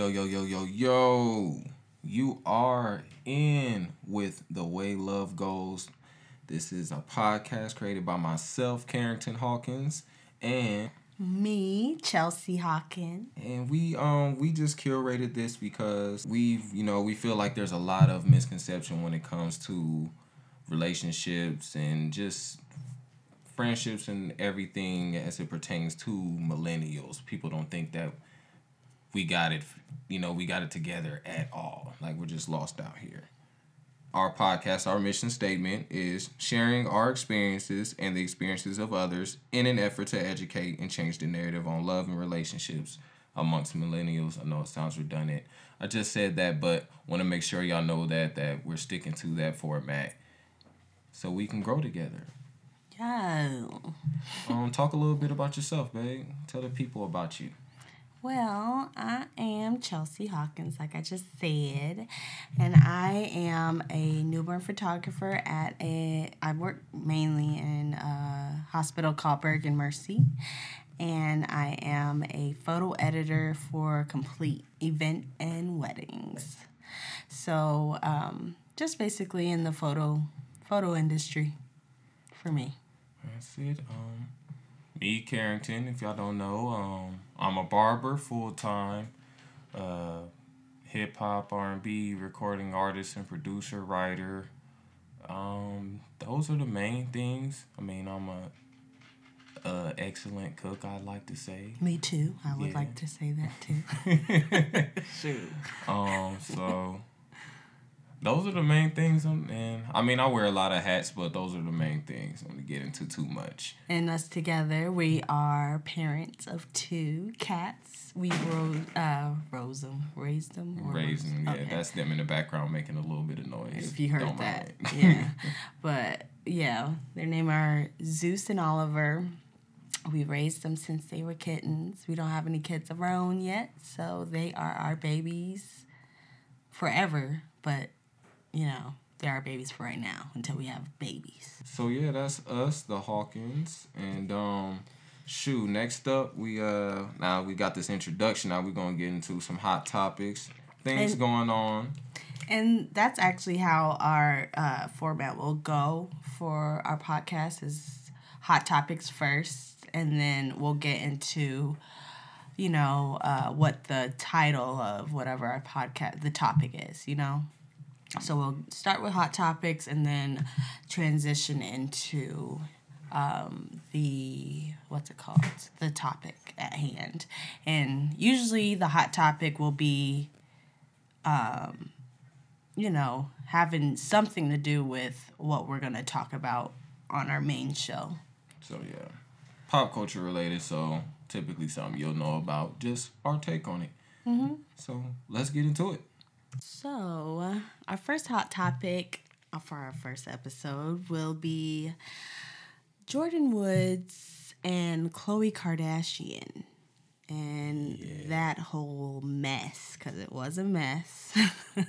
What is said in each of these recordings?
Yo, yo, yo, yo, yo. You are in with The Way Love Goes. This is a podcast created by myself, Carrington Hawkins, and me, Chelsea Hawkins. And we um we just curated this because we've you know, we feel like there's a lot of misconception when it comes to relationships and just friendships and everything as it pertains to millennials. People don't think that we got it, you know, we got it together at all. Like we're just lost out here. Our podcast, our mission statement is sharing our experiences and the experiences of others in an effort to educate and change the narrative on love and relationships amongst millennials. I know it sounds redundant. I just said that, but want to make sure y'all know that that we're sticking to that format so we can grow together. Yeah. um, talk a little bit about yourself, babe. Tell the people about you. Well, I am Chelsea Hawkins, like I just said, and I am a newborn photographer at a. I work mainly in a hospital called Bergan Mercy, and I am a photo editor for Complete Event and Weddings. So, um, just basically in the photo photo industry, for me. That's it. Um, me, Carrington. If y'all don't know, um I'm a barber full time, uh, hip hop, R and B recording artist and producer, writer. Um, those are the main things. I mean, I'm a, a excellent cook. I'd like to say. Me too. I would yeah. like to say that too. Shoot. Um. So those are the main things. And I mean, I wear a lot of hats, but those are the main things. I'm gonna get into too much. And us together, we are parents of two cats. We rose, uh, rose them, raised them, raised them. Yeah, okay. that's them in the background making a little bit of noise. If you heard Don't that, yeah. But yeah, their name are Zeus and Oliver. We raised them since they were kittens. We don't have any kids of our own yet, so they are our babies forever. But you know, they're our babies for right now until we have babies. So yeah, that's us, the Hawkins, and um, shoot. Next up, we uh now we got this introduction. Now we're gonna get into some hot topics, things and, going on. And that's actually how our uh, format will go for our podcast is hot topics first, and then we'll get into you know uh, what the title of whatever our podcast the topic is. You know. So we'll start with hot topics and then transition into um, the what's it called? The topic at hand. And usually the hot topic will be um, you know having something to do with what we're going to talk about on our main show. So yeah. Pop culture related so typically something you'll know about just our take on it. Mm-hmm. so let's get into it so, our first hot topic for our first episode will be Jordyn Woods and Khloe Kardashian and yeah. that whole mess because it was a mess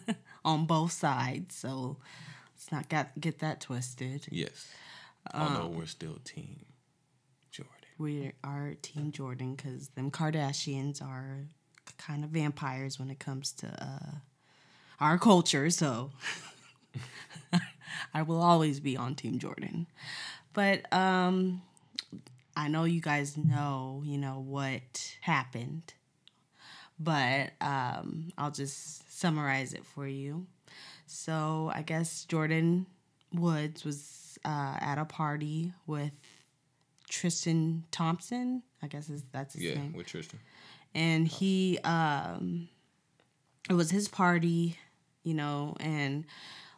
on both sides. So let's not get get that twisted. Yes, although um, we're still team Jordyn. We are team Jordyn because them Kardashians are kind of vampires when it comes to uh, our culture, so I will always be on Team Jordyn. But um, I know you guys know, you know, what happened, but um, I'll just summarize it for you. So I guess Jordyn Woods was uh, at a party with Tristan Thompson. I guess is that's his yeah, name. Yeah, with Tristan. And he, um, it was his party you know, and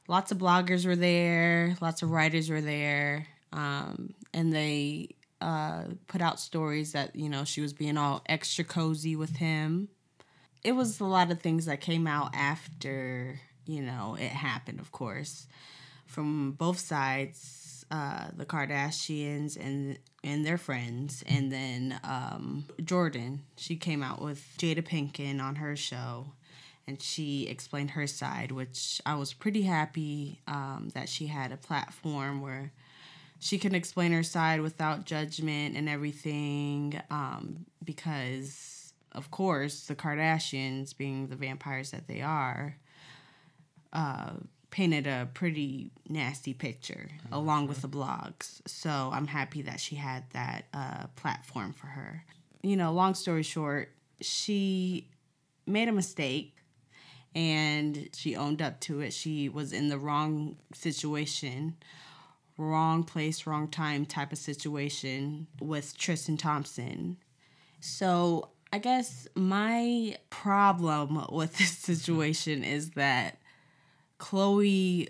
lots of bloggers were there, lots of writers were there, um, and they uh, put out stories that you know she was being all extra cozy with him. It was a lot of things that came out after you know it happened, of course, from both sides, uh, the Kardashians and and their friends, and then um, Jordyn. She came out with Jada Pinkett on her show and she explained her side, which I was pretty happy um, that she had a platform where she can explain her side without judgment and everything. Um, because of course, the Kardashians, being the vampires that they are, uh, painted a pretty nasty picture mm-hmm. along with the blogs. So I'm happy that she had that uh, platform for her. You know, long story short, she made a mistake and she owned up to it. She was in the wrong situation, wrong place, wrong time type of situation with Tristan Thompson. So I guess my problem with this situation is that Khloe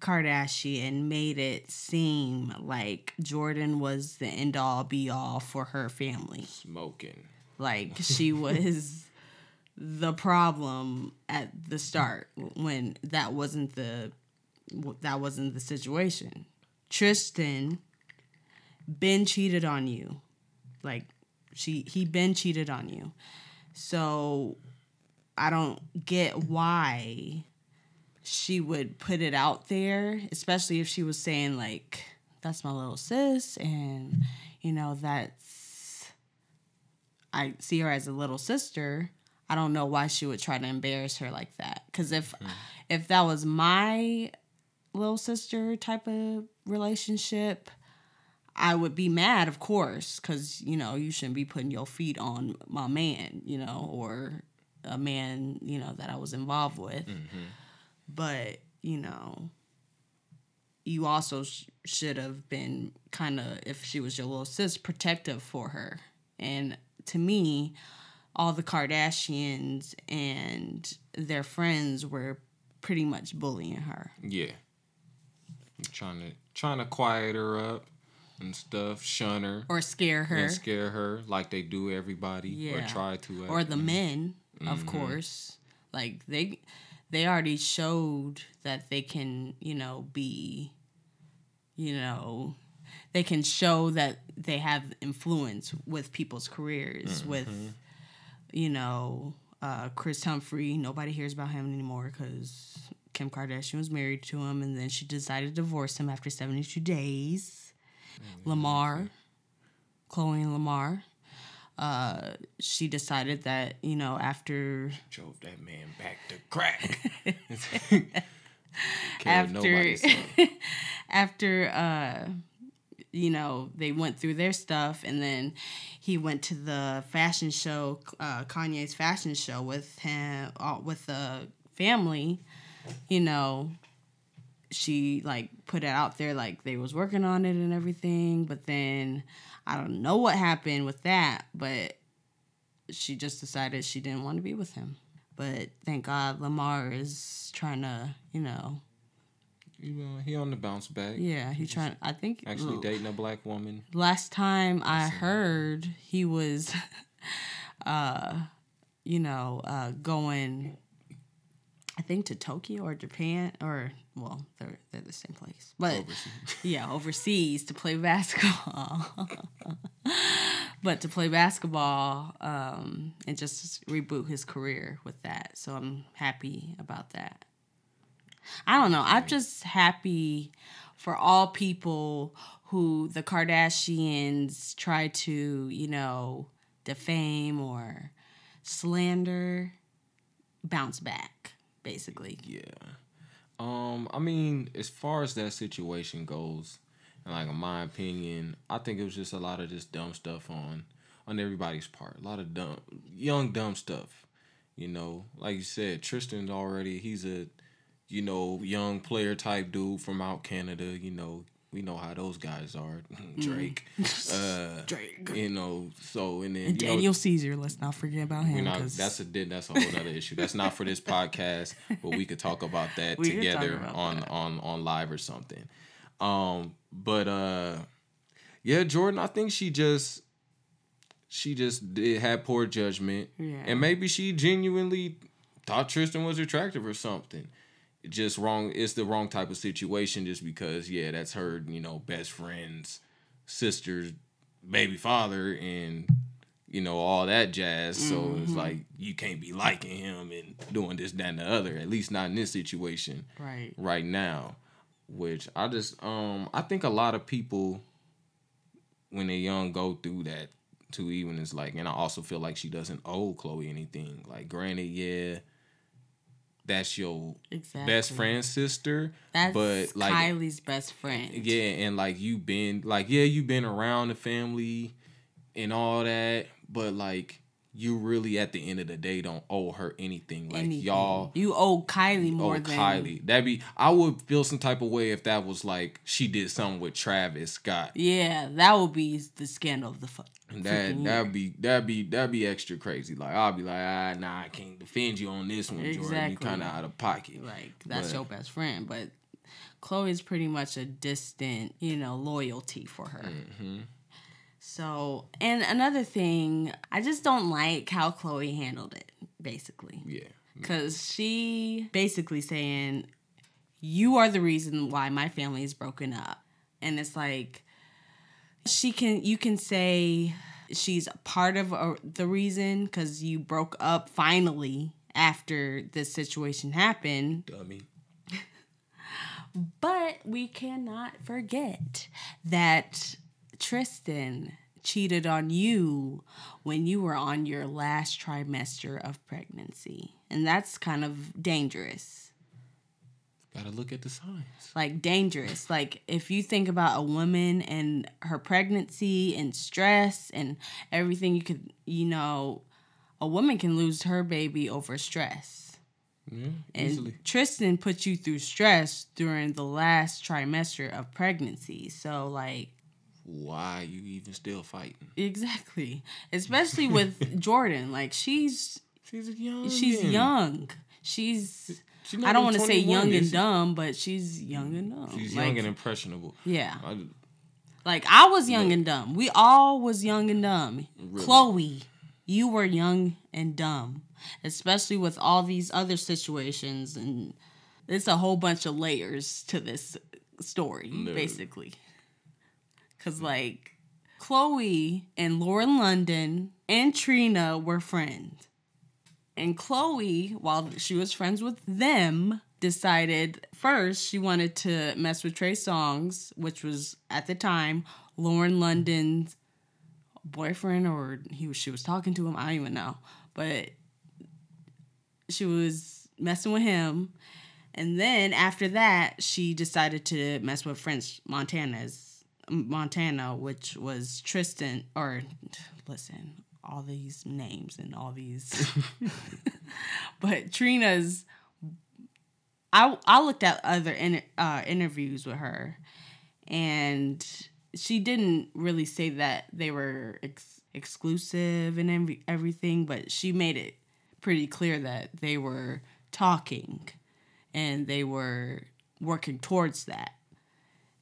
Kardashian made it seem like Jordyn was the end all be all for her family. Smoking. Like she was the problem at the start when that wasn't the that wasn't the situation. Tristan been cheated on you. Like she he been cheated on you. So I don't get why she would put it out there, especially if she was saying like that's my little sis and you know that's I see her as a little sister I don't know why she would try to embarrass her like that. Because if mm. if that was my little sister type of relationship, I would be mad, of course, because you know you shouldn't be putting your feet on my man, you know, or a man, you know, that I was involved with. Mm-hmm. But you know, you also sh- should have been kind of, if she was your little sis, protective for her. And to me, all the Kardashians and their friends were pretty much bullying her. Yeah. Trying to trying to quiet her up and stuff, shun her or scare her, and scare her like they do everybody, yeah. or try to, or the men, mm-hmm. of course. Like they, they already showed that they can, you know, be, you know, they can show that they have influence with people's careers, mm-hmm. with you know, uh, Kris Humphrey. Nobody hears about him anymore because Kim Kardashian was married to him, and then she decided to divorce him after 72 days. Mm-hmm. Lamar, Khloe and Lamar. Uh, she decided that you know after drove that man back to crack. after after uh, you know, they went through their stuff, and then he went to the fashion show, uh, Kanye's fashion show with him, uh, with the family. You know, she like put it out there like they was working on it and everything, but then I don't know what happened with that, but she just decided she didn't want to be with him. But thank God Lamar is trying to, you know, he, uh, he on the bounce back. Yeah, he trying. I think actually dating a black woman. Last time I heard, he was, uh, you know, uh, going. I think to Tokyo or Japan or well, they're they're the same place, but overseas. yeah, overseas to play basketball. but to play basketball um, and just reboot his career with that, so I'm happy about that. I don't know. I'm just happy for all people who the Kardashians try to, you know, defame or slander, bounce back, basically. Yeah. Um, I mean, as far as that situation goes, and like in my opinion, I think it was just a lot of just dumb stuff on on everybody's part. A lot of dumb young dumb stuff. You know, like you said, Tristan's already he's a you know, young player type dude from out Canada. You know, we know how those guys are. Drake, mm. uh, Drake. You know, so and then and Daniel know, Caesar. Let's not forget about him. Not, that's a that's a whole other issue. That's not for this podcast, but we could talk about that together about on that. on on live or something. Um, but uh, yeah, Jordyn, I think she just she just did had poor judgment, yeah. and maybe she genuinely thought Tristan was attractive or something just wrong. It's the wrong type of situation just because yeah, that's her you know best friend's sister's baby father and you know all that jazz. So mm-hmm. it's like you can't be liking him and doing this, that, and the other. At least not in this situation, right? Right now, which I just um I think a lot of people when they're young go through that too even is like and I also feel like she doesn't owe Khloe anything. Like granted, yeah, that's your Exactly. best friend's sister. That's but like Kylie's best friend. yeah, and like you've been like yeah, you've been around the family and all that, but like you really at the end of the day don't owe her anything. Like Anything. y'all You owe Kylie more owe than Kylie. That'd be I would feel some type of way if that was like she did something with Travis Scott. Yeah, that would be the scandal of the fuck. That that'd be that'd be that'd be extra crazy. Like I'll be like, ah, nah, I can't defend you on this one, Jordyn. You Exactly. kind of out of pocket. Like that's But- your best friend, but Khloe's pretty much a distant, you know, loyalty for her. Mm-hmm. So, and another thing, I just don't like how Khloe handled it, basically. Yeah, Because she basically saying, You are the reason why my family is broken up. And it's like, she can, you can say she's a part of uh, the reason because you broke up finally after this situation happened. dummy. But we cannot forget that Tristan cheated on you when you were on your last trimester of pregnancy. And that's kind of dangerous. Gotta look at the signs. Like, dangerous. Like, if you think about a woman and her pregnancy and stress and everything, you could, you know, a woman can lose her baby over stress. Yeah, And easily. Tristan put you through stress during the last trimester of pregnancy. So, like, Why you even still fighting? exactly. Especially with Jordyn. Like, she's She's young. she's young. She's She I don't want to say young and she? dumb, but she's young and dumb. She's like, young and impressionable. yeah. I, Like I was young and dumb. We all was young and dumb. Khloe, you were young and dumb, especially with all these other situations and it's a whole bunch of layers to this story No. basically. Cuz like Khloe and Lauren London and Trina were friends. And Khloe, while she was friends with them, decided first she wanted to mess with Trey Songz, which was at the time Lauren London's boyfriend, or he was she was talking to him. I don't even know, but she was messing with him. And then after that, she decided to mess with French Montana's Montana, which was Tristan. Or listen, all these names and all these, but Trina's. I I looked at other in, uh, interviews with her, and she didn't really say that they were ex- exclusive and every, everything, but she made it pretty clear that they were talking and they were working towards that.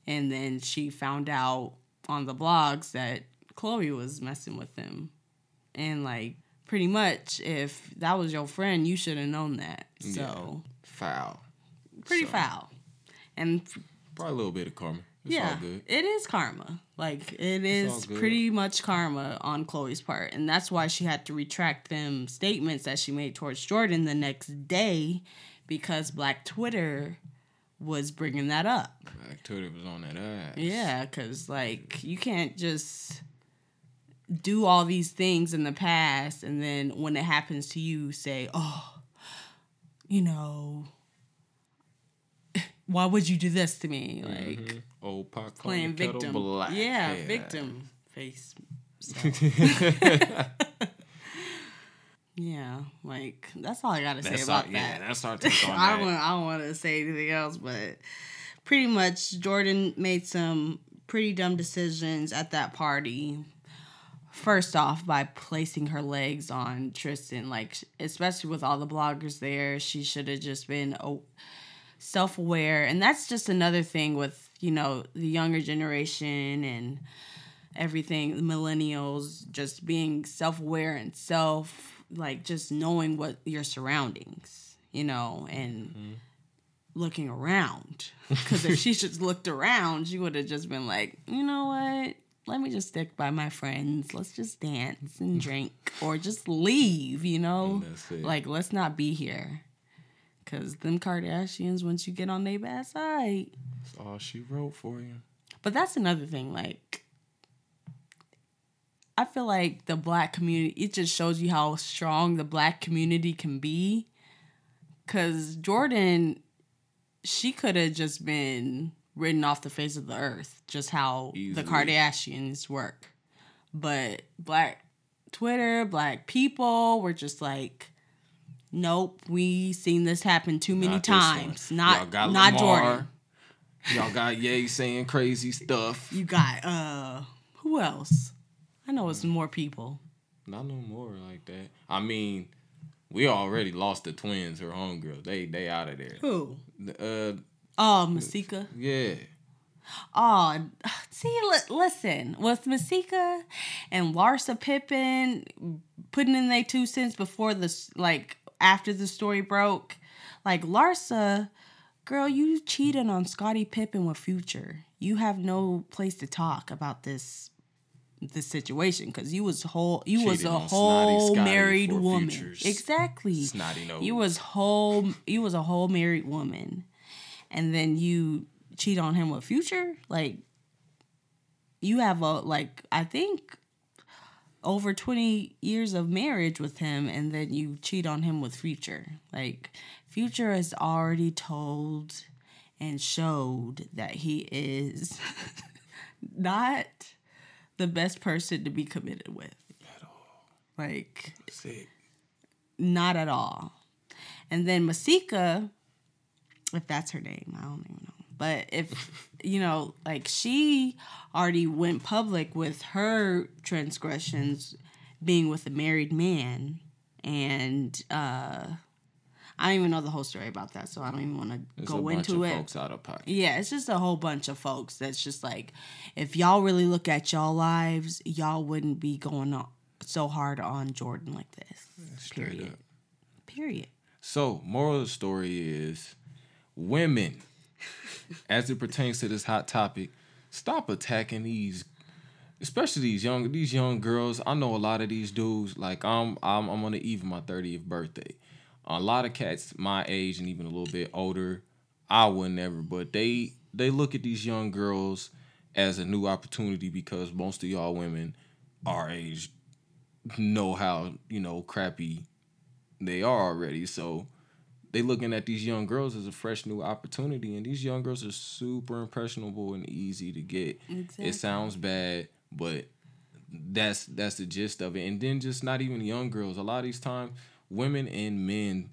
And then she found out on the blogs that Khloe was messing with him. And like pretty much if that was your friend, you should have known that. So foul. pretty So, foul. And Probably a little bit of karma. It's yeah, all good. it is karma. Like it is pretty much karma on Khloe's part, and that's why she had to retract them statements that she made towards Jordyn the next day, because Black Twitter was bringing that up. Twitter was on that ass. Yeah, because like you can't just do all these things in the past, and then when it happens to you, say, "Oh, you know." Why would you do this to me? Like, Mhm. Old pot playing victim. black. Yeah, victim face. So, yeah, like that's all I gotta say That's about our, that. yeah, that's our take on I don't want. I don't want to say anything else, but pretty much Jordyn made some pretty dumb decisions at that party. First off, by placing her legs on Tristan, like especially with all the bloggers there, she should have just been oh, self-aware, and that's just another thing with you know the younger generation and everything, the millennials just being self-aware and self like just knowing what your surroundings, you know, and mm-hmm. looking around. Because if she just looked around, she would have just been like, you know what? Let me just stick by my friends. Let's just dance and drink or just leave, you know? And that's it. Like, let's not be here. Because them Kardashians, once you get on their bad side. That's all she wrote for you. But that's another thing. Like, I feel like the black community it just shows you how strong the black community can be. Cause Jordyn, she could have just been written off the face of the earth, just how Easily. the Kardashians work. But black Twitter, black people were just like, Nope, we seen this happen too many Not times. Not not Lamar. Jordyn. Y'all got Ye saying crazy stuff. You got uh who else? I know it's more people. Not no more like that. I mean, we already lost the twins or homegirl. They they out of there. Who? Uh, Oh, Masika. yeah. Oh, see, li- listen, with Masika and Larsa Pippen putting in their two cents before this, like after the story broke, like Larsa, girl, you cheated on Scottie Pippen with Future. You have no place to talk about this this situation because you was whole you was a on Snotty whole married woman. Future's exactly. Snotty nose. you was whole you was a whole married woman and then you cheat on him with future? Like you have a like i think over 20 years of marriage with him and then you cheat on him with future. Like future has already told and showed that he is not the best person to be committed with like Sick. not at all. And then Masika, if that's her name, I don't even know. But if you know, like she already went public with her transgressions being with a married man and uh I don't even know the whole story about that, so I don't even want to go a bunch into of it. folks out of pocket. Yeah, it's just a whole bunch of folks that's just like, if y'all really look at y'all lives, y'all wouldn't be going on so hard on Jordyn like this. Straight Period. up. Period. So, moral of the story is women, as it pertains to this hot topic, stop attacking these, especially these young these young girls. I know a lot of these dudes. Like I'm I'm I'm on the eve of my thirtieth birthday. A lot of cats my age and even a little bit older, I would never, but they they look at these young girls as a new opportunity because most of y'all women our age know how you know crappy they are already. So they looking at these young girls as a fresh new opportunity, and these young girls are super impressionable and easy to get. Exactly. It sounds bad, but that's that's the gist of it. And then just not even young girls. A lot of these times, women and men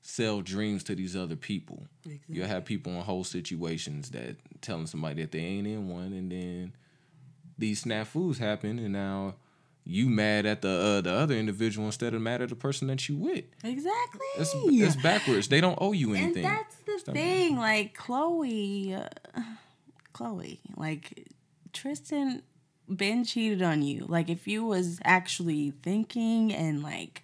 sell dreams to these other people. You'll have people in whole situations that telling somebody that they ain't in one, and then these snafus happen, and now you mad at the uh, the other individual instead of mad at the person that you with. Exactly. It's, it's backwards. They don't owe you anything. and that's the Stop. thing. Like Khloe, uh, Khloe, like Tristan, been cheated on you. Like if you was actually thinking and like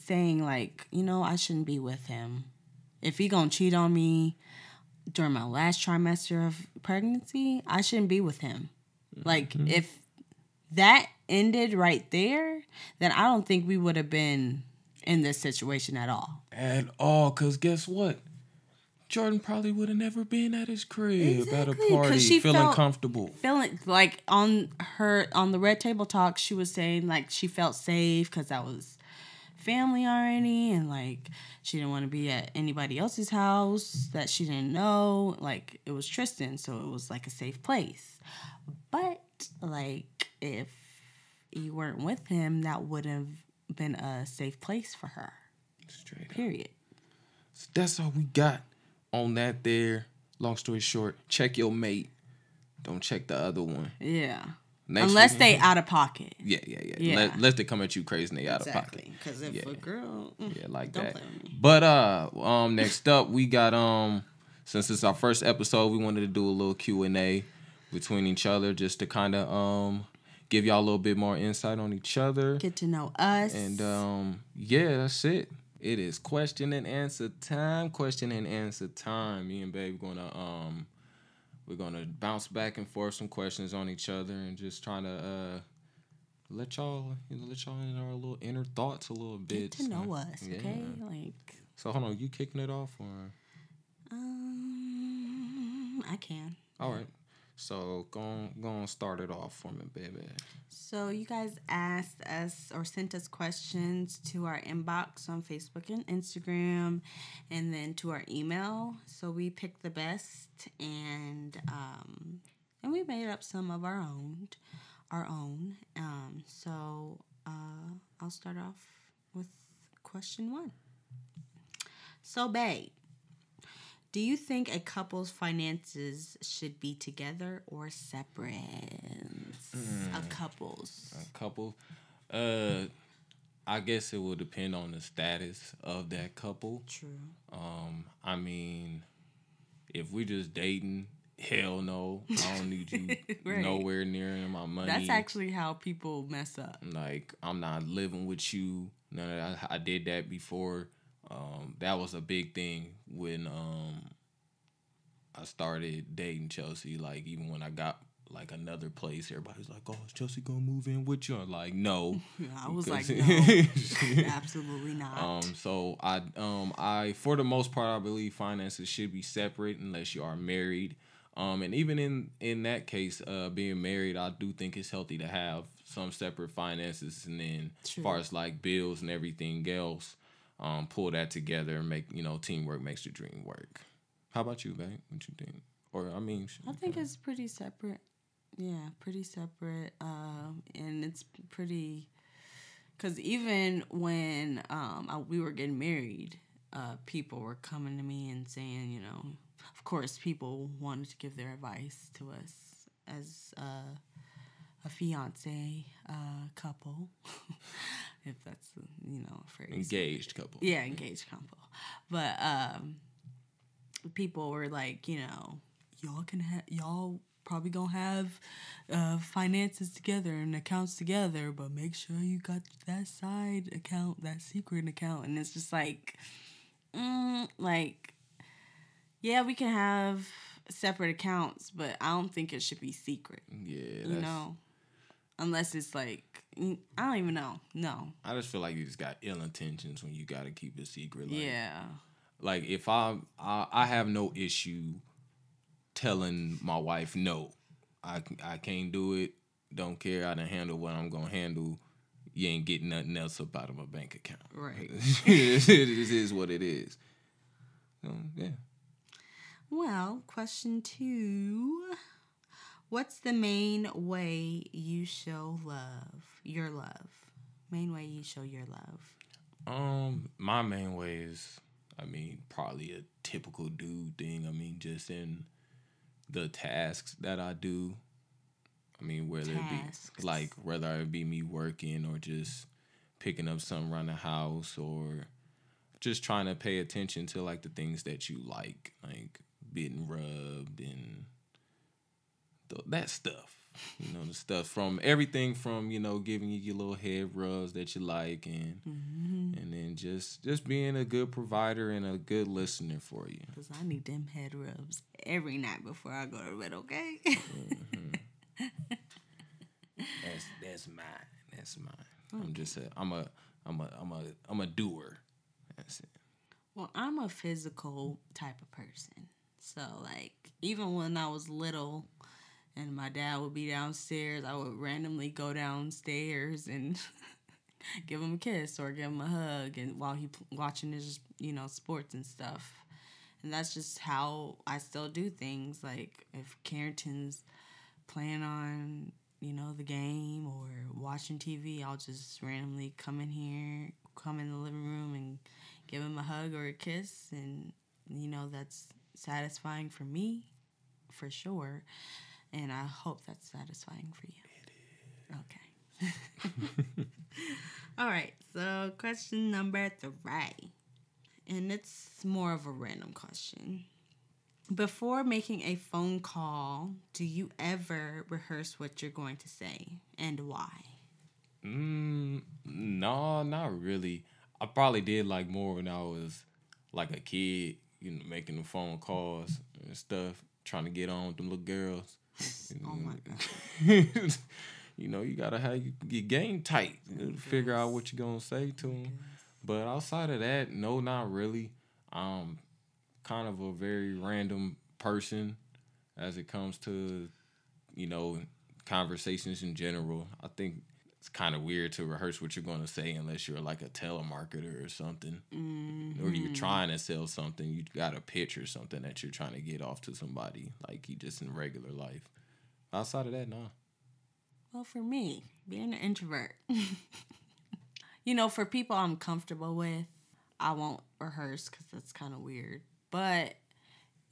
saying like, you know, I shouldn't be with him. If he gonna cheat on me during my last trimester of pregnancy, I shouldn't be with him. Like mm-hmm. if that ended right there, then I don't think we would have been in this situation at all. at all. Cause guess what? Jordyn probably would have never been at his crib at a party she feeling comfortable. feeling like on her on the red table talk she was saying like she felt safe because that was family already and like she didn't want to be at anybody else's house that she didn't know like it was tristan so it was like a safe place but like if you weren't with him that would have been a safe place for her Straight period So that's all we got on that there. Long story short, check your mate. Don't check the other one. yeah Next unless week- they out of pocket Yeah, yeah, yeah. Yeah. Let, unless they come at you crazy and they out of pocket. because if Yeah. a girl mm, Yeah, like Don't that. But uh, um, next up we got um, since it's our first episode, we wanted to do a little Q and A between each other, just to kind of um, give y'all a little bit more insight on each other. get to know us And um, yeah, that's it. It is question and answer time. Question and answer time. Me and Babe gonna um, we're gonna bounce back and forth some questions on each other and just trying to uh, let y'all you know let y'all in our little inner thoughts a little bit. get to know so- us, yeah. okay? Like, So hold on, you kicking it off or um, I can. all right. So go on, go on, start it off for me, baby. So you guys asked us or sent us questions to our inbox on Facebook and Instagram, and then to our email. So we picked the best, and um, and we made up some of our own, our own. Um, so uh, I'll start off with question one. So, babe, do you think a couple's finances should be together or separate? A couple's. A couple. Uh, I guess it will depend on the status of that couple. True. Um, I mean, if we just dating, hell no, I don't need you Right. nowhere near my money. That's actually how people mess up. like I'm not living with you. None of that. I did that before. Um, that was a big thing when um I started dating Chelsea. Like even when I got like another place, everybody's like, "Oh, is Chelsea gonna move in with you?" I'm like, no. I was like, no, absolutely not. Um, so I um I for the most part I believe finances should be separate unless you are married. Um, and even in in that case, uh, being married, I do think it's healthy to have some separate finances, and then as far as like bills and everything else, um, pull that together and make you know teamwork makes the dream work. How about you, babe? What you think? Or I mean, I think it's pretty separate. Yeah, pretty separate. Um, and it's pretty because even when um I, we were getting married, uh, people were coming to me and saying, you know, of course, people wanted to give their advice to us as uh, a fiance uh, couple, if that's you know a phrase. engaged couple. Yeah, engaged couple. But um people were like, you know, y'all can have y'all probably gonna have uh finances together and accounts together, but make sure you got that side account, that secret account. And it's just like mm, like yeah, we can have separate accounts, but I don't think it should be secret. Yeah, You that's, know? Unless it's like I don't even know. No. I just feel like you just got ill intentions when you got to keep it secret. Like, yeah. like if I, I I have no issue telling my wife no, I I can't do it. Don't care. I don't handle what I'm gonna handle. You ain't getting nothing else up out of my bank account. Right. it is what it is. Yeah. Well, question two. What's the main way you show love? Your love. Main way you show your love. Um, my main way is, I mean, probably a typical dude thing. I mean, just in the tasks that I do. I mean, whether Tasks. it be like whether it be me working or just picking up something around the house or just trying to pay attention to like the things that you like, like getting rubbed and th- that stuff. You know, the stuff from everything from you know giving you your little head rubs that you like, and mm-hmm. and then just just being a good provider and a good listener for you. Because I need them head rubs every night before I go to bed, okay? Mm-hmm. That's that's mine. That's mine. I'm just a I'm a I'm a I'm a I'm a doer. That's it. well, I'm a physical type of person. So, like, even when I was little and my dad would be downstairs, I would randomly go downstairs and give him a kiss or give him a hug and while he watching his you know sports and stuff. And that's just how i still do things. Like if carrington's playing on you know the game or watching tv i'll just randomly come in here come in the living room and give him a hug or a kiss. And you know that's satisfying for me for sure and i hope that's satisfying for you it is okay all right, so question number three. And it's more of a random question. Before making a phone call, do you ever rehearse what you're going to say and why? Mm, no, not really. I probably did like more when I was like a kid, you know, making the phone calls and stuff, trying to get on with them little girls. Oh my god. you know, you gotta have your game tight figure out what you're gonna say to oh them. But outside of that, no, not really. I'm kind of a very random person as it comes to you know, conversations in general. I think it's kind of weird to rehearse what you're going to say unless you're like a telemarketer or something, mm-hmm. or you're trying to sell something. You got a pitch or something that you're trying to get off to somebody, like you just in regular life. Outside of that, no. Well, for me, being an introvert, you know, for people I'm comfortable with, I won't rehearse because that's kind of weird. But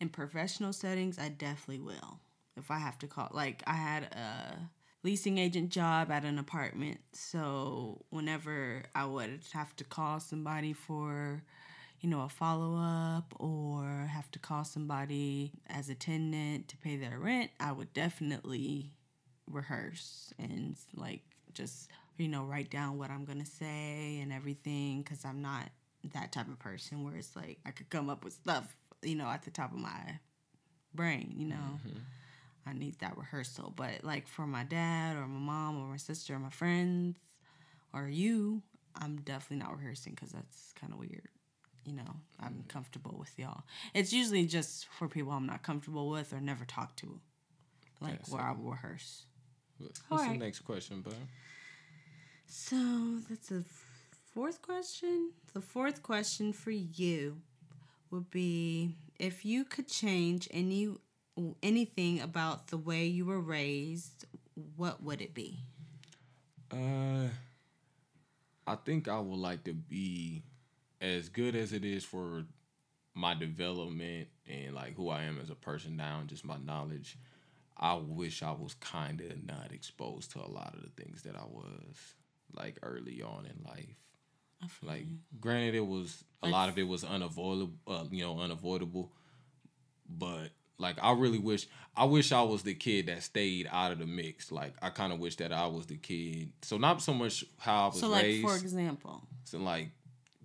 in professional settings, I definitely will. If I have to call, like, I had a leasing agent job at an apartment. So whenever I would have to call somebody for, you know, a follow up or have to call somebody as a tenant to pay their rent, I would definitely rehearse and like just, you know, write down what I'm going to say and everything because I'm not that type of person where it's like I could come up with stuff, you know, at the top of my brain, you know. Mm-hmm. I need that rehearsal. But like for my dad or my mom or my sister or my friends or you, I'm definitely not rehearsing because that's kind of weird. You know, I'm mm. comfortable with y'all. It's usually just for people I'm not comfortable with or never talk to, like yeah, where I will rehearse. What's All the right. next question, bud? So that's the fourth question. The fourth question for you would be if you could change any anything about the way you were raised, what would it be? Uh, I think I would like to be as good as it is for my development and like who I am as a person now and just my knowledge. I wish I was kind of not exposed to a lot of the things that I was like early on in life. Like, granted, it was a lot of it was unavoidable, uh, you know, unavoidable, but like I really wish I wish I was the kid that stayed out of the mix. Like I kind of wish that I was the kid. So not so much how I was so like raised. for example. So like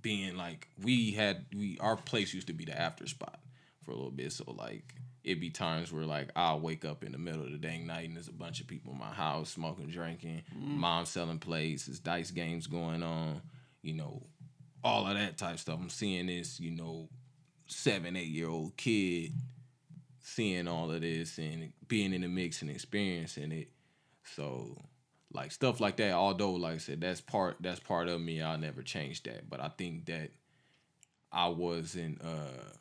being like we had we our place used to be the after spot for a little bit. So like it'd be times where like I'll wake up in the middle of the dang night and there's a bunch of people in my house smoking, drinking, mm. mom selling plays, there's dice games going on, you know, all of that type stuff. I'm seeing this, you know, seven, eight year old kid seeing all of this and being in the mix and experiencing it. So like stuff like that, although like I said, that's part that's part of me. I'll never change that. But I think that I wasn't uh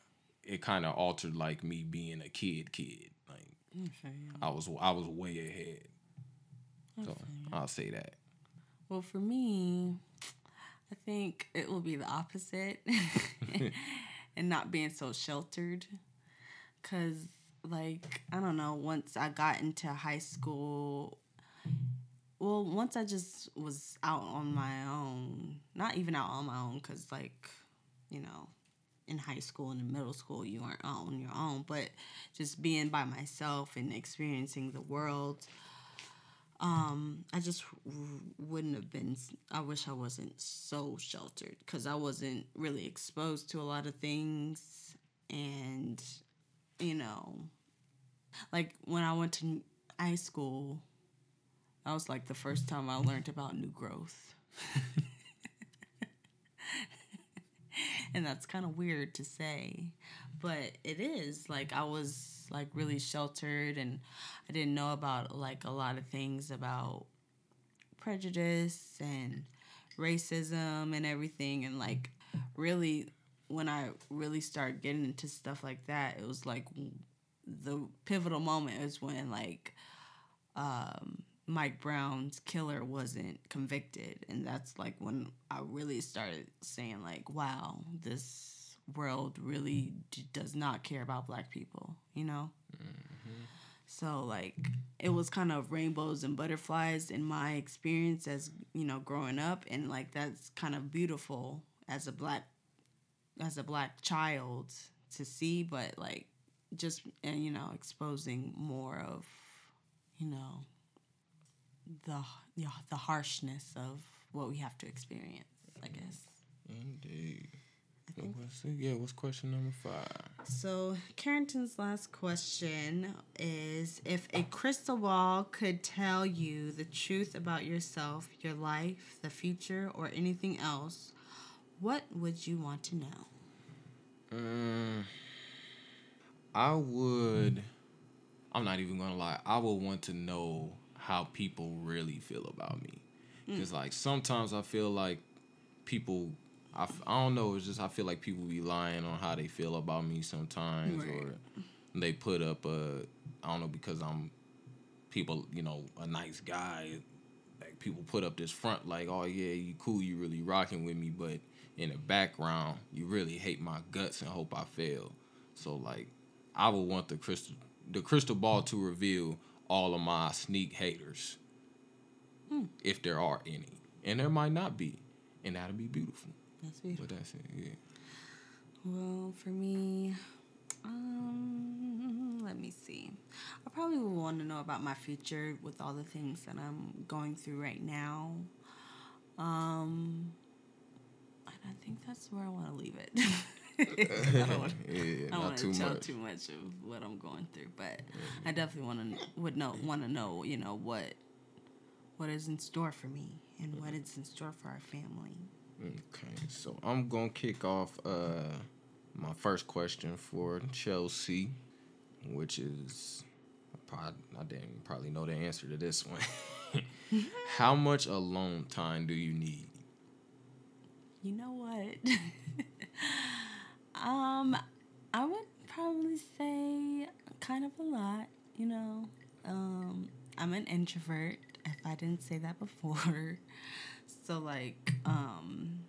it kind of altered like me being a kid kid. Like okay. I was I was way ahead. Okay. So I'll say that. Well for me, I think it will be the opposite. and not being so sheltered. Cause like I don't know, once I got into high school well, once I just was out on my own, not even out on my own cuz like, you know, in high school and in middle school you aren't on your own, but just being by myself and experiencing the world um, I just wouldn't have been. I wish I wasn't so sheltered because I wasn't really exposed to a lot of things, and you know, like when I went to high school, that was like the first time I learned about new growth. and that's kind of weird to say, but it is. Like I was like really sheltered and I didn't know about like a lot of things about prejudice and racism and everything and like really when I really started getting into stuff like that, it was like the pivotal moment is when like um, Mike Brown's killer wasn't convicted, and that's like when I really started saying like, "Wow, this world really d- does not care about Black people," you know. Mm-hmm. So like, it was kind of rainbows and butterflies in my experience as you know growing up, and like that's kind of beautiful as a black as a black child to see, but like just and you know exposing more of you know the you know, the harshness of what we have to experience i mm-hmm. guess. Indeed. What's, yeah what's question number five? So carrington's last question is if a crystal ball could tell you the truth about yourself your life the future or anything else what would you want to know um I would I'm not even gonna lie. I would want to know how people really feel about me, because like sometimes I feel like people. I, f- I don't know. It's just I feel like people be lying on how they feel about me sometimes, Right. or they put up a. I don't know because I'm people. You know, a nice guy. People put up this front like, oh yeah, you cool, you really rocking with me, but in the background, you really hate my guts and hope I fail. So like, I would want the crystal the crystal ball to reveal all of my sneak haters, hmm. if there are any, and there might not be, and that'd be beautiful. That's beautiful. But that's it. Yeah. Well, for me, um, let me see. I probably would want to know about my future with all the things that I'm going through right now. Um, and I think that's where I want to leave it. I don't want. yeah, I don't not want too to tell much. too much of what I'm going through, but I definitely want to would know want to know you know what what is in store for me and what is in store for our family. Okay, so I'm gonna kick off uh my first question for Chelsea, which is probably I didn't probably know the answer to this one. How much alone time do you need? You know what? um, I would probably say kind of a lot. You know, um, I'm an introvert. If I didn't say that before, so like, um,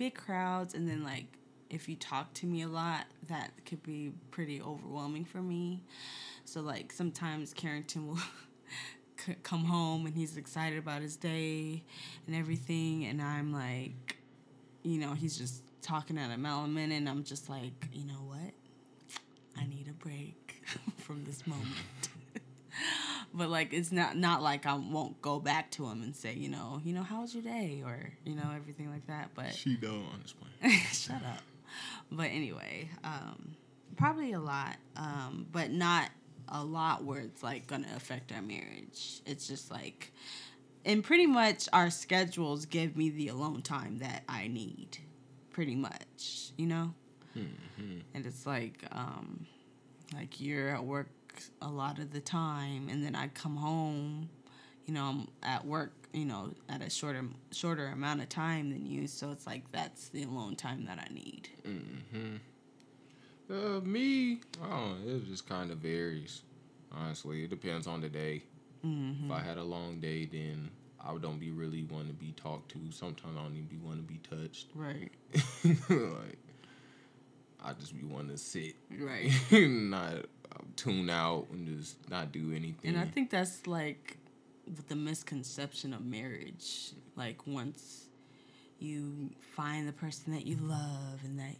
big crowds, and then like, if you talk to me a lot, that could be pretty overwhelming for me. So like, sometimes Carrington will. come home and he's excited about his day and everything and i'm like you know he's just talking at a mile and i'm just like you know what i need a break from this moment but like it's not not like i won't go back to him and say you know you know how was your day or you know everything like that but She don't understand. Shut up. But anyway, um, probably a lot, um, but not a lot where it's like gonna affect our marriage. It's just like, and pretty much our schedules give me the alone time that I need, pretty much, you know. And it's like, um, like you're at work a lot of the time, and then I come home, you know, I'm at work, you know, at a shorter shorter amount of time than you. So it's like that's the alone time that I need. Uh, me, oh, it just kind of varies. Honestly, it depends on the day. If I had a long day, then I don't be really want to be talked to. Sometimes I don't even be want to be touched. Right. like, I just be wanting to sit, Right. not tune out and just not do anything. And I think that's like the misconception of marriage. Like once you find the person that you love and that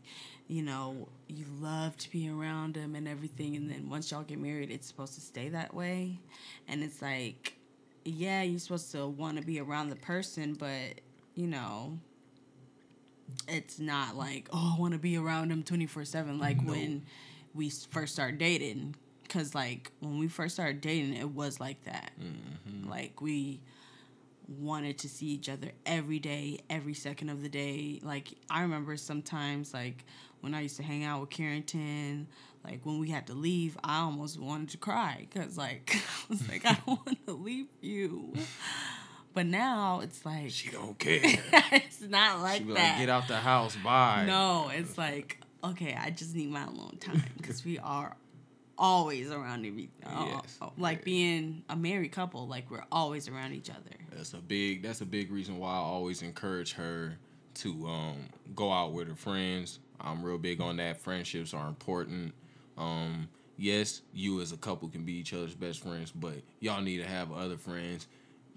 you know you love to be around them and everything and then once y'all get married it's supposed to stay that way and it's like yeah you're supposed to want to be around the person but you know it's not like oh i want to be around them 24-7 like when we first start dating because like when we first started dating it was like that. Mm-hmm. Like we wanted to see each other every day every second of the day. Like i remember sometimes like when i used to hang out with carrington like when we had to leave i almost wanted to cry because like i was like i don't want to leave you. But now it's like she don't care. it's not like be that. Like, get out the house, bye. no, it's like okay, I just need my alone time because we are always around every, uh, Yes. uh, like being a married couple, like we're always around each other. That's a big. That's a big reason why I always encourage her to um, go out with her friends. I'm real big on that. Friendships are important. Um, yes, you as a couple can be each other's best friends, but y'all need to have other friends.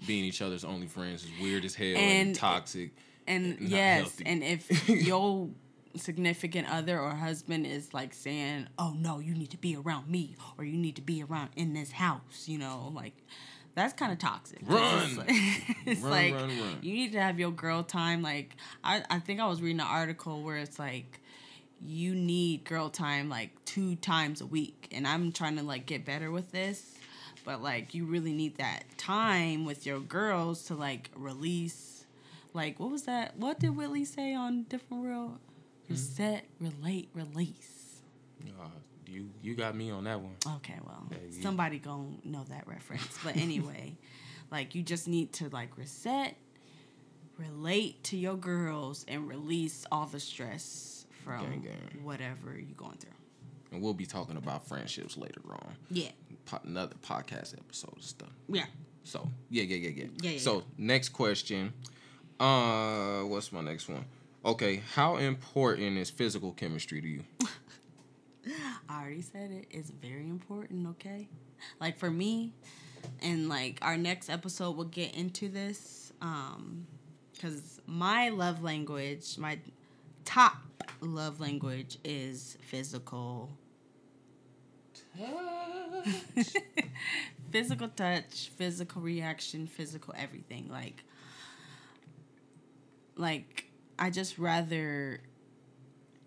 Being each other's only friends is weird as hell and, And- toxic. And Not yes, and if your significant other or husband is like saying, "Oh no, you need to be around me," or "You need to be around in this house," you know, like that's kind of toxic. It's, Run. like, it's Run, like run, run. you need to have your girl time. Like I, I think I was reading an article where it's like you need girl time like two times a week, and I'm trying to like get better with this. But like you really need that time with your girls to like release like what was that? What did Whitley say on Different Reset, relate, release. Uh, you you got me on that one. Okay, well, Yeah, somebody gonna know that reference. But anyway, like you just need to like reset, relate to your girls, and release all the stress from Gang, gang. whatever you're going through. And we'll be talking about friendships later on. Yeah, Po- another podcast episode and stuff. yeah. So yeah, yeah, yeah, yeah. Yeah, yeah, so next question. Uh, what's my next one? Okay, how important is physical chemistry to you? I already said it. It's very important. Okay, like for me, and like our next episode will get into this. Um, because my love language, my top love language is physical touch. physical touch, physical reaction, physical everything. Like, like I just rather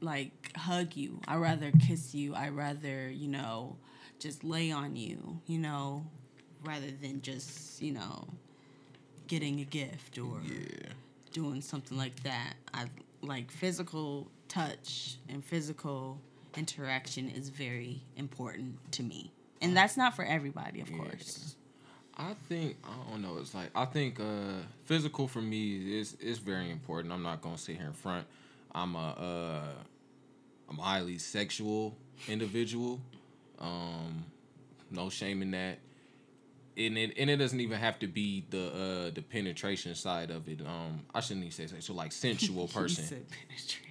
like hug you. I rather kiss you. I rather you know just lay on you. You know, rather than just you know getting a gift or Yeah. doing something like that. I like physical touch and physical interaction is very important to me. And that's not for everybody, of course. I think I don't know. It's like I think uh, physical for me is is very important. I'm not gonna sit here in front. I'm a uh, I'm a highly sexual individual. Um, no shame in that. And it and it doesn't even have to be the uh, the penetration side of it. Um, I shouldn't even say sexual, like sensual person.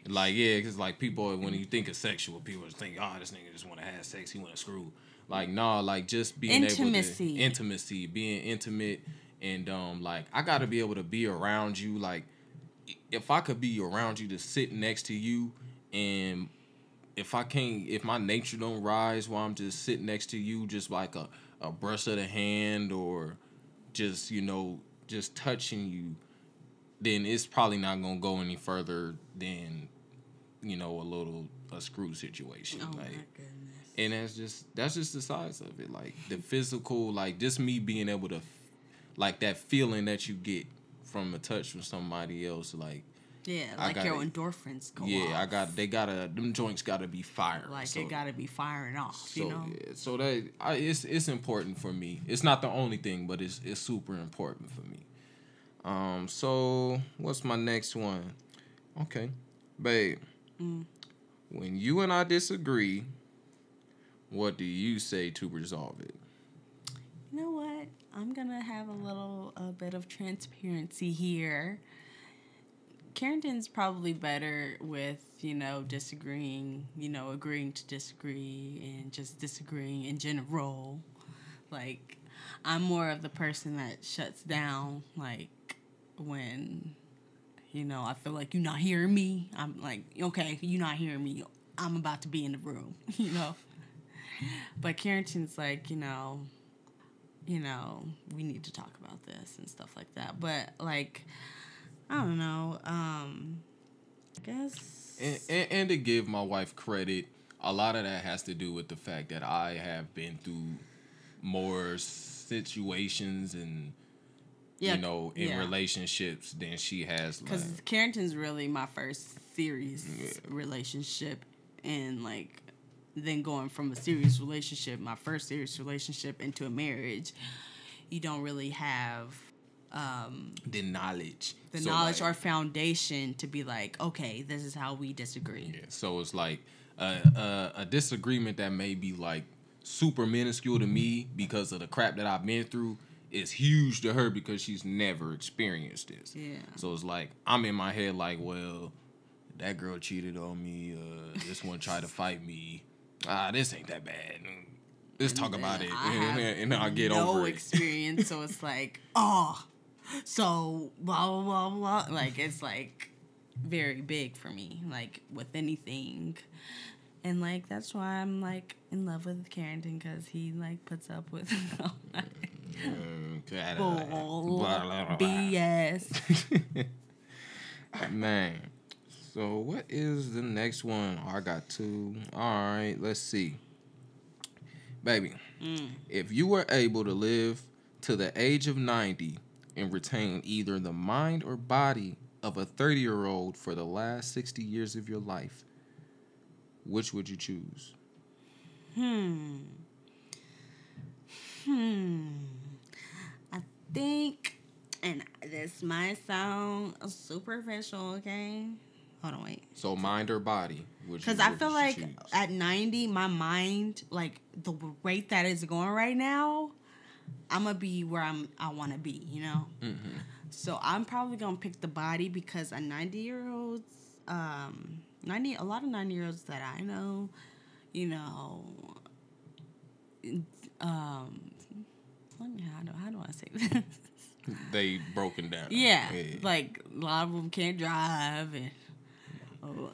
Like yeah, because like people when you think of sexual, people just think, oh, this nigga just want to have sex. He want to screw. Like nah, like just being Intimacy. able to intimacy, being intimate, and um, like I got to be able to be around you. Like if I could be around you to sit next to you, and if I can't, if my nature don't rise while I'm just sitting next to you, just like a a brush of the hand or just you know just touching you then it's probably not gonna go any further than you know a little a screw situation Oh my like goodness. and that's just that's just the size of it like the physical like just me being able to like that feeling that you get from a touch from somebody else like Yeah, I like your gotta- endorphins go yeah off. i got they gotta them joints gotta be firing like so, it gotta be firing off, so you know? yeah, so that I, it's it's important for me it's not the only thing but it's it's super important for me um so what's my next one okay babe Mm. when you and i disagree what do you say to resolve it I'm gonna have a little a bit of transparency here. Carrington's probably better with, you know, disagreeing, you know, agreeing to disagree and just disagreeing in general. Like, I'm more of the person that shuts down, like, when, you know, I feel like you're not hearing me. I'm like, okay, you're not hearing me. I'm about to be in the room, you know? But Carrington's like, you know, you know, we need to talk about this and stuff like that. But like, I don't know. Um, I guess. and, and, and to give my wife credit a lot of that has to do with the fact that i have been through more situations and yeah, you know in yeah. relationships than she has like, Because Carrington's really my first serious relationship, and like, then going from a serious relationship, my first serious relationship, into a marriage, you don't really have um, the knowledge the So, knowledge like, or foundation to be like, okay, this is how we disagree. Yeah, so it's like a, a a disagreement that may be like super minuscule to me because of the crap that I've been through is huge to her because she's never experienced this. Yeah. So it's like I'm in my head like, well, that girl cheated on me. Uh, this one tried to fight me. Ah, this ain't that bad. Let's talk about it, have and I'll get no over it. No experience, so it's like, oh, so blah blah blah blah. Like it's like very big for me, like with anything, and like that's why I'm like in love with Carrington because he like puts up with bull blah, blah, blah. BS. Man. So what is the next one? Oh, I got two. All right, let's see. Baby, if you were able to live to the age of 90 and retain either the mind or body of a 30 year old for the last 60 years of your life, which would you choose? Hmm. Hmm. I think, and this might sound superficial, okay? Hold on, wait. So mind or body? Because I feel like choose? at 90, my mind, like the rate that is going right now, I'm gonna be where I'm. I want to be. You know. Mm-hmm. So I'm probably gonna pick the body because a 90 year old, um, 90 a lot of 90 year olds that I know, you know, um, let me how do how do I say this? they broken down. Yeah, yeah, like a lot of them can't drive and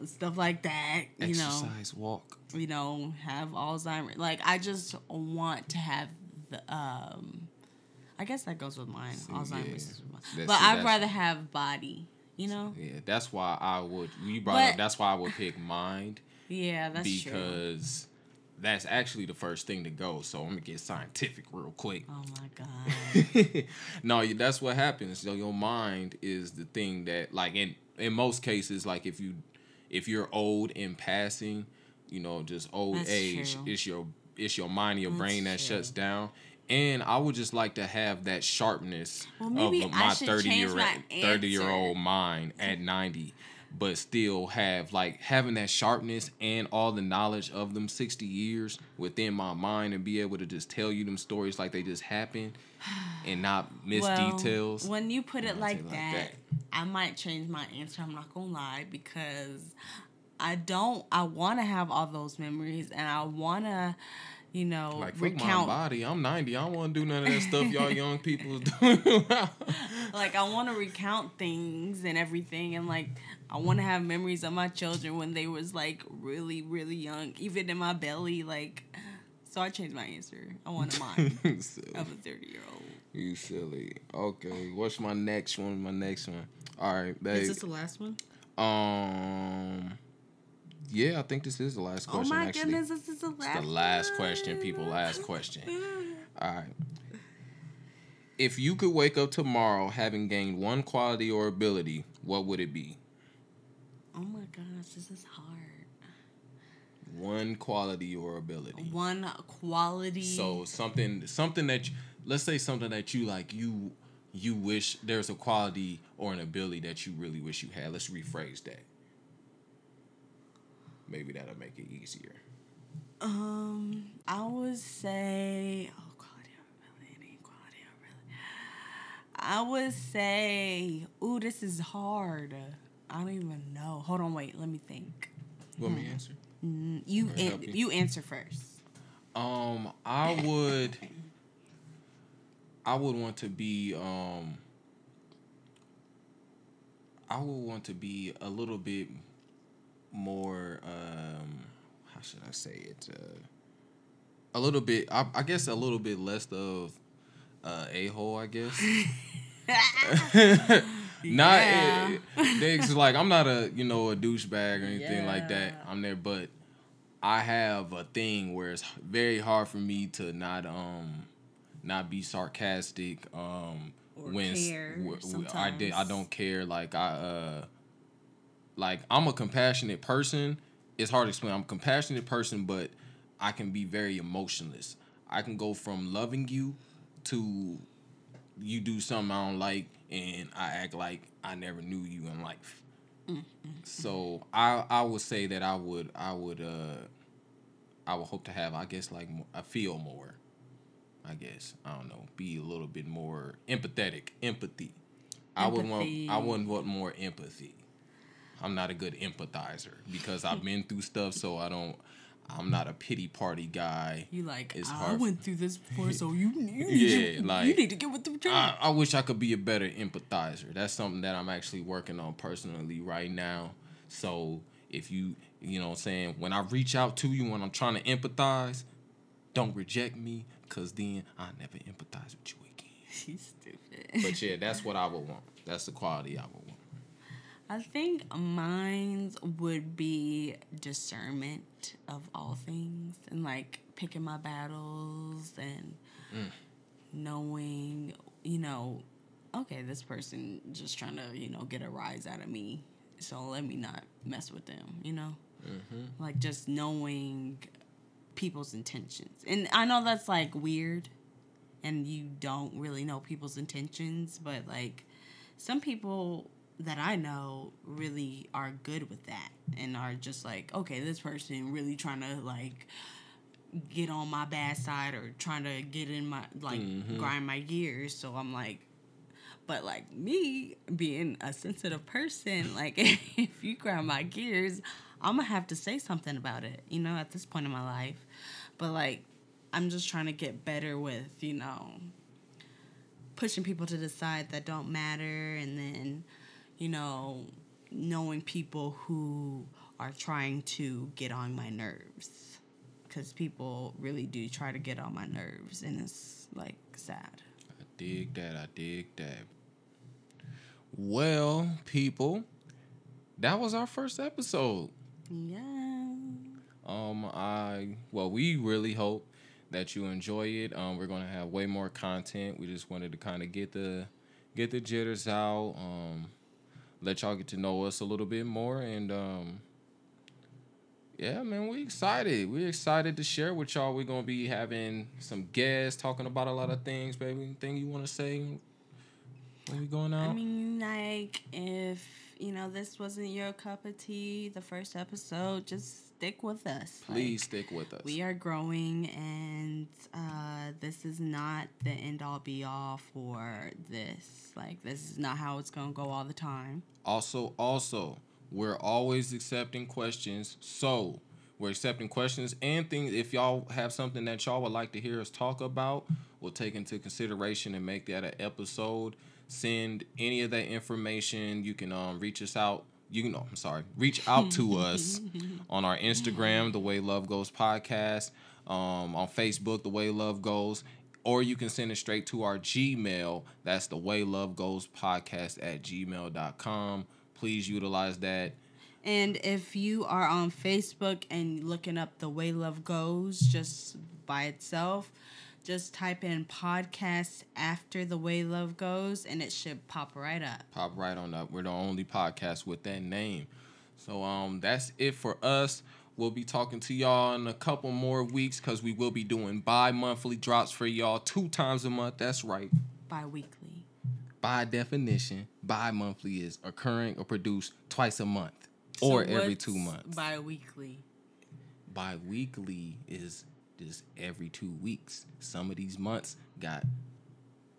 stuff like that. You know, Exercise, know, walk. You know, have Alzheimer's. Like I just want to have the um. I guess that goes with mine. See, Alzheimer's, yeah. but I'd rather have body. You know. Yeah, that's why I would. You brought but, up. That's why I would pick mind. Yeah, that's because. True that's actually the first thing to go. So I'm gonna get scientific real quick. Oh my god. no, that's what happens. So your mind is the thing that, like, in in most cases, like if you if you're old in passing, you know, just old that's age, true. it's your it's your mind, your that's brain that true. shuts down. And I would just like to have that sharpness well, of my thirty year thirty year old mind at ninety but still have like having that sharpness and all the knowledge of them 60 years within my mind and be able to just tell you them stories like they just happened and not miss well, details. When you put it like, like that, that, I might change my answer. I'm not gonna lie because I don't. I want to have all those memories and I want to you know, like recount my body. I'm 90. I don't want to do none of that stuff y'all young people doing. like I want to recount things and everything, and like I want to have memories of my children when they was like really, really young, even in my belly. Like, so I changed my answer. I want a mind of a 30 year old. You silly. Okay, what's my next one? My next one. All right, babe. Is this the last one? Um. Yeah, I think this is the last oh question. Oh my actually. goodness, this is the last. It's the last question, people. Last question. All right. If you could wake up tomorrow having gained one quality or ability, what would it be? Oh my gosh, this is hard. One quality or ability. One quality. So something, something that, you, let's say something that you like, you, you wish there's a quality or an ability that you really wish you had. Let's rephrase that maybe that'll make it easier. Um, I would say, oh, quality quality. I would say, ooh, this is hard. I don't even know. Hold on, wait. Let me think. Want me answer? Mm, you an- you answer first. Um, I would. I would want to be. Um, I would want to be a little bit more um how should I say it? Uh, a little bit I, I guess a little bit less of uh, a hole, I guess. not yeah. it, like I'm not a you know a douchebag or anything yeah. like that. I'm there, but I have a thing where it's very hard for me to not um not be sarcastic um or when care w- w- I did I don't care like I uh like I'm a compassionate person. It's hard to explain. I'm a compassionate person, but I can be very emotionless. I can go from loving you to you do something I don't like and I act like I never knew you in life. Mm-hmm. So I I would say that I would I would uh I would hope to have I guess like I feel more. I guess I don't know, be a little bit more empathetic, empathy. empathy. I would want I wouldn't want more empathy. I'm not a good empathizer because I've been through stuff, so I don't. I'm not a pity party guy. You like it's I went through this before, so you, you yeah, to, like you need to get with the job. I, I wish I could be a better empathizer. That's something that I'm actually working on personally right now. So if you you know what I'm saying when I reach out to you when I'm trying to empathize, don't reject me because then I never empathize with you again. She's stupid. But yeah, that's what I would want. That's the quality I would want. I think mine would be discernment of all things and like picking my battles and mm. knowing, you know, okay, this person just trying to, you know, get a rise out of me. So let me not mess with them, you know? Mm-hmm. Like just knowing people's intentions. And I know that's like weird and you don't really know people's intentions, but like some people that I know really are good with that and are just like, okay, this person really trying to like get on my bad side or trying to get in my like Mm-hmm. grind my gears. So I'm like but like me being a sensitive person, like if you grind my gears, I'm gonna have to say something about it, you know, at this point in my life. But like I'm just trying to get better with, you know, pushing people to the side that don't matter and then, you know, knowing people who are trying to get on my nerves. Because people really do try to get on my nerves, and it's like sad. I dig that. I dig that. Well, people, that was our first episode. Yeah. Um, I well, we really hope that you enjoy it. Um, we're gonna have way more content. We just wanted to kind of get the get the jitters out. Um, let y'all get to know us a little bit more, and um, yeah, man, we excited. We're excited to share with y'all. We're gonna be having some guests talking about a lot of things, baby. Anything you want to say when we going out? I mean, like, if, you know, this wasn't your cup of tea, the first episode, just stick with us. Please Like, stick with us. we are growing, and uh, this is not the end all be all for this. Like, this is not how it's going to go all the time. Also, also, we're always accepting questions. So we're accepting questions and things. If y'all have something that y'all would like to hear us talk about, we'll take into consideration and make that an episode. Send any of that information. You can um reach us out. You know, I'm sorry, reach out to us on our Instagram, The Way Love Goes Podcast, um, on Facebook, The Way Love Goes, or you can send it straight to our Gmail. That's The Way Love Goes Podcast at gmail.com. Please utilize that. And if you are on Facebook and looking up The Way Love Goes just by itself, just type in podcast after The Way Love Goes and it should pop right up. Pop right on up. We're the only podcast with that name. So um that's it for us. We'll be talking to y'all in a couple more weeks because we will be doing bi-monthly drops for y'all two times a month. That's right. Bi weekly. By definition, bi-monthly is occurring or produced twice a month or every two months. Bi weekly. Bi-weekly is just every two weeks. Some of these months got,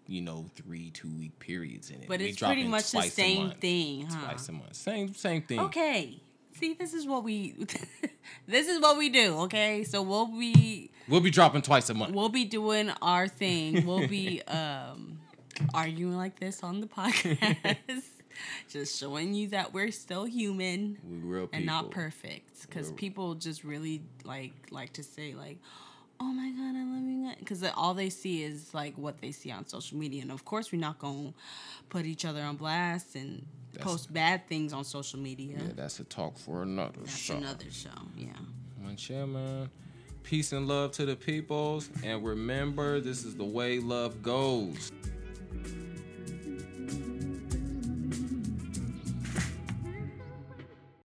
you know, three two week periods in it. But We it's pretty much the same month. thing, huh? Twice a month. Same same thing. Okay. See, this is what we this is what we do, okay? So we'll be We'll be dropping twice a month. we'll be doing our thing. We'll be um arguing like this on the podcast. just showing you that we're still human We real and not perfect because people just really like like to say like oh my god i love you because all they see is like what they see on social media and of course we're not gonna put each other on blast and That's- post bad things on social media Yeah, that's a talk for another that's show. another show yeah Man, chill, man. Peace and love to the peoples. And remember, this is the way love goes.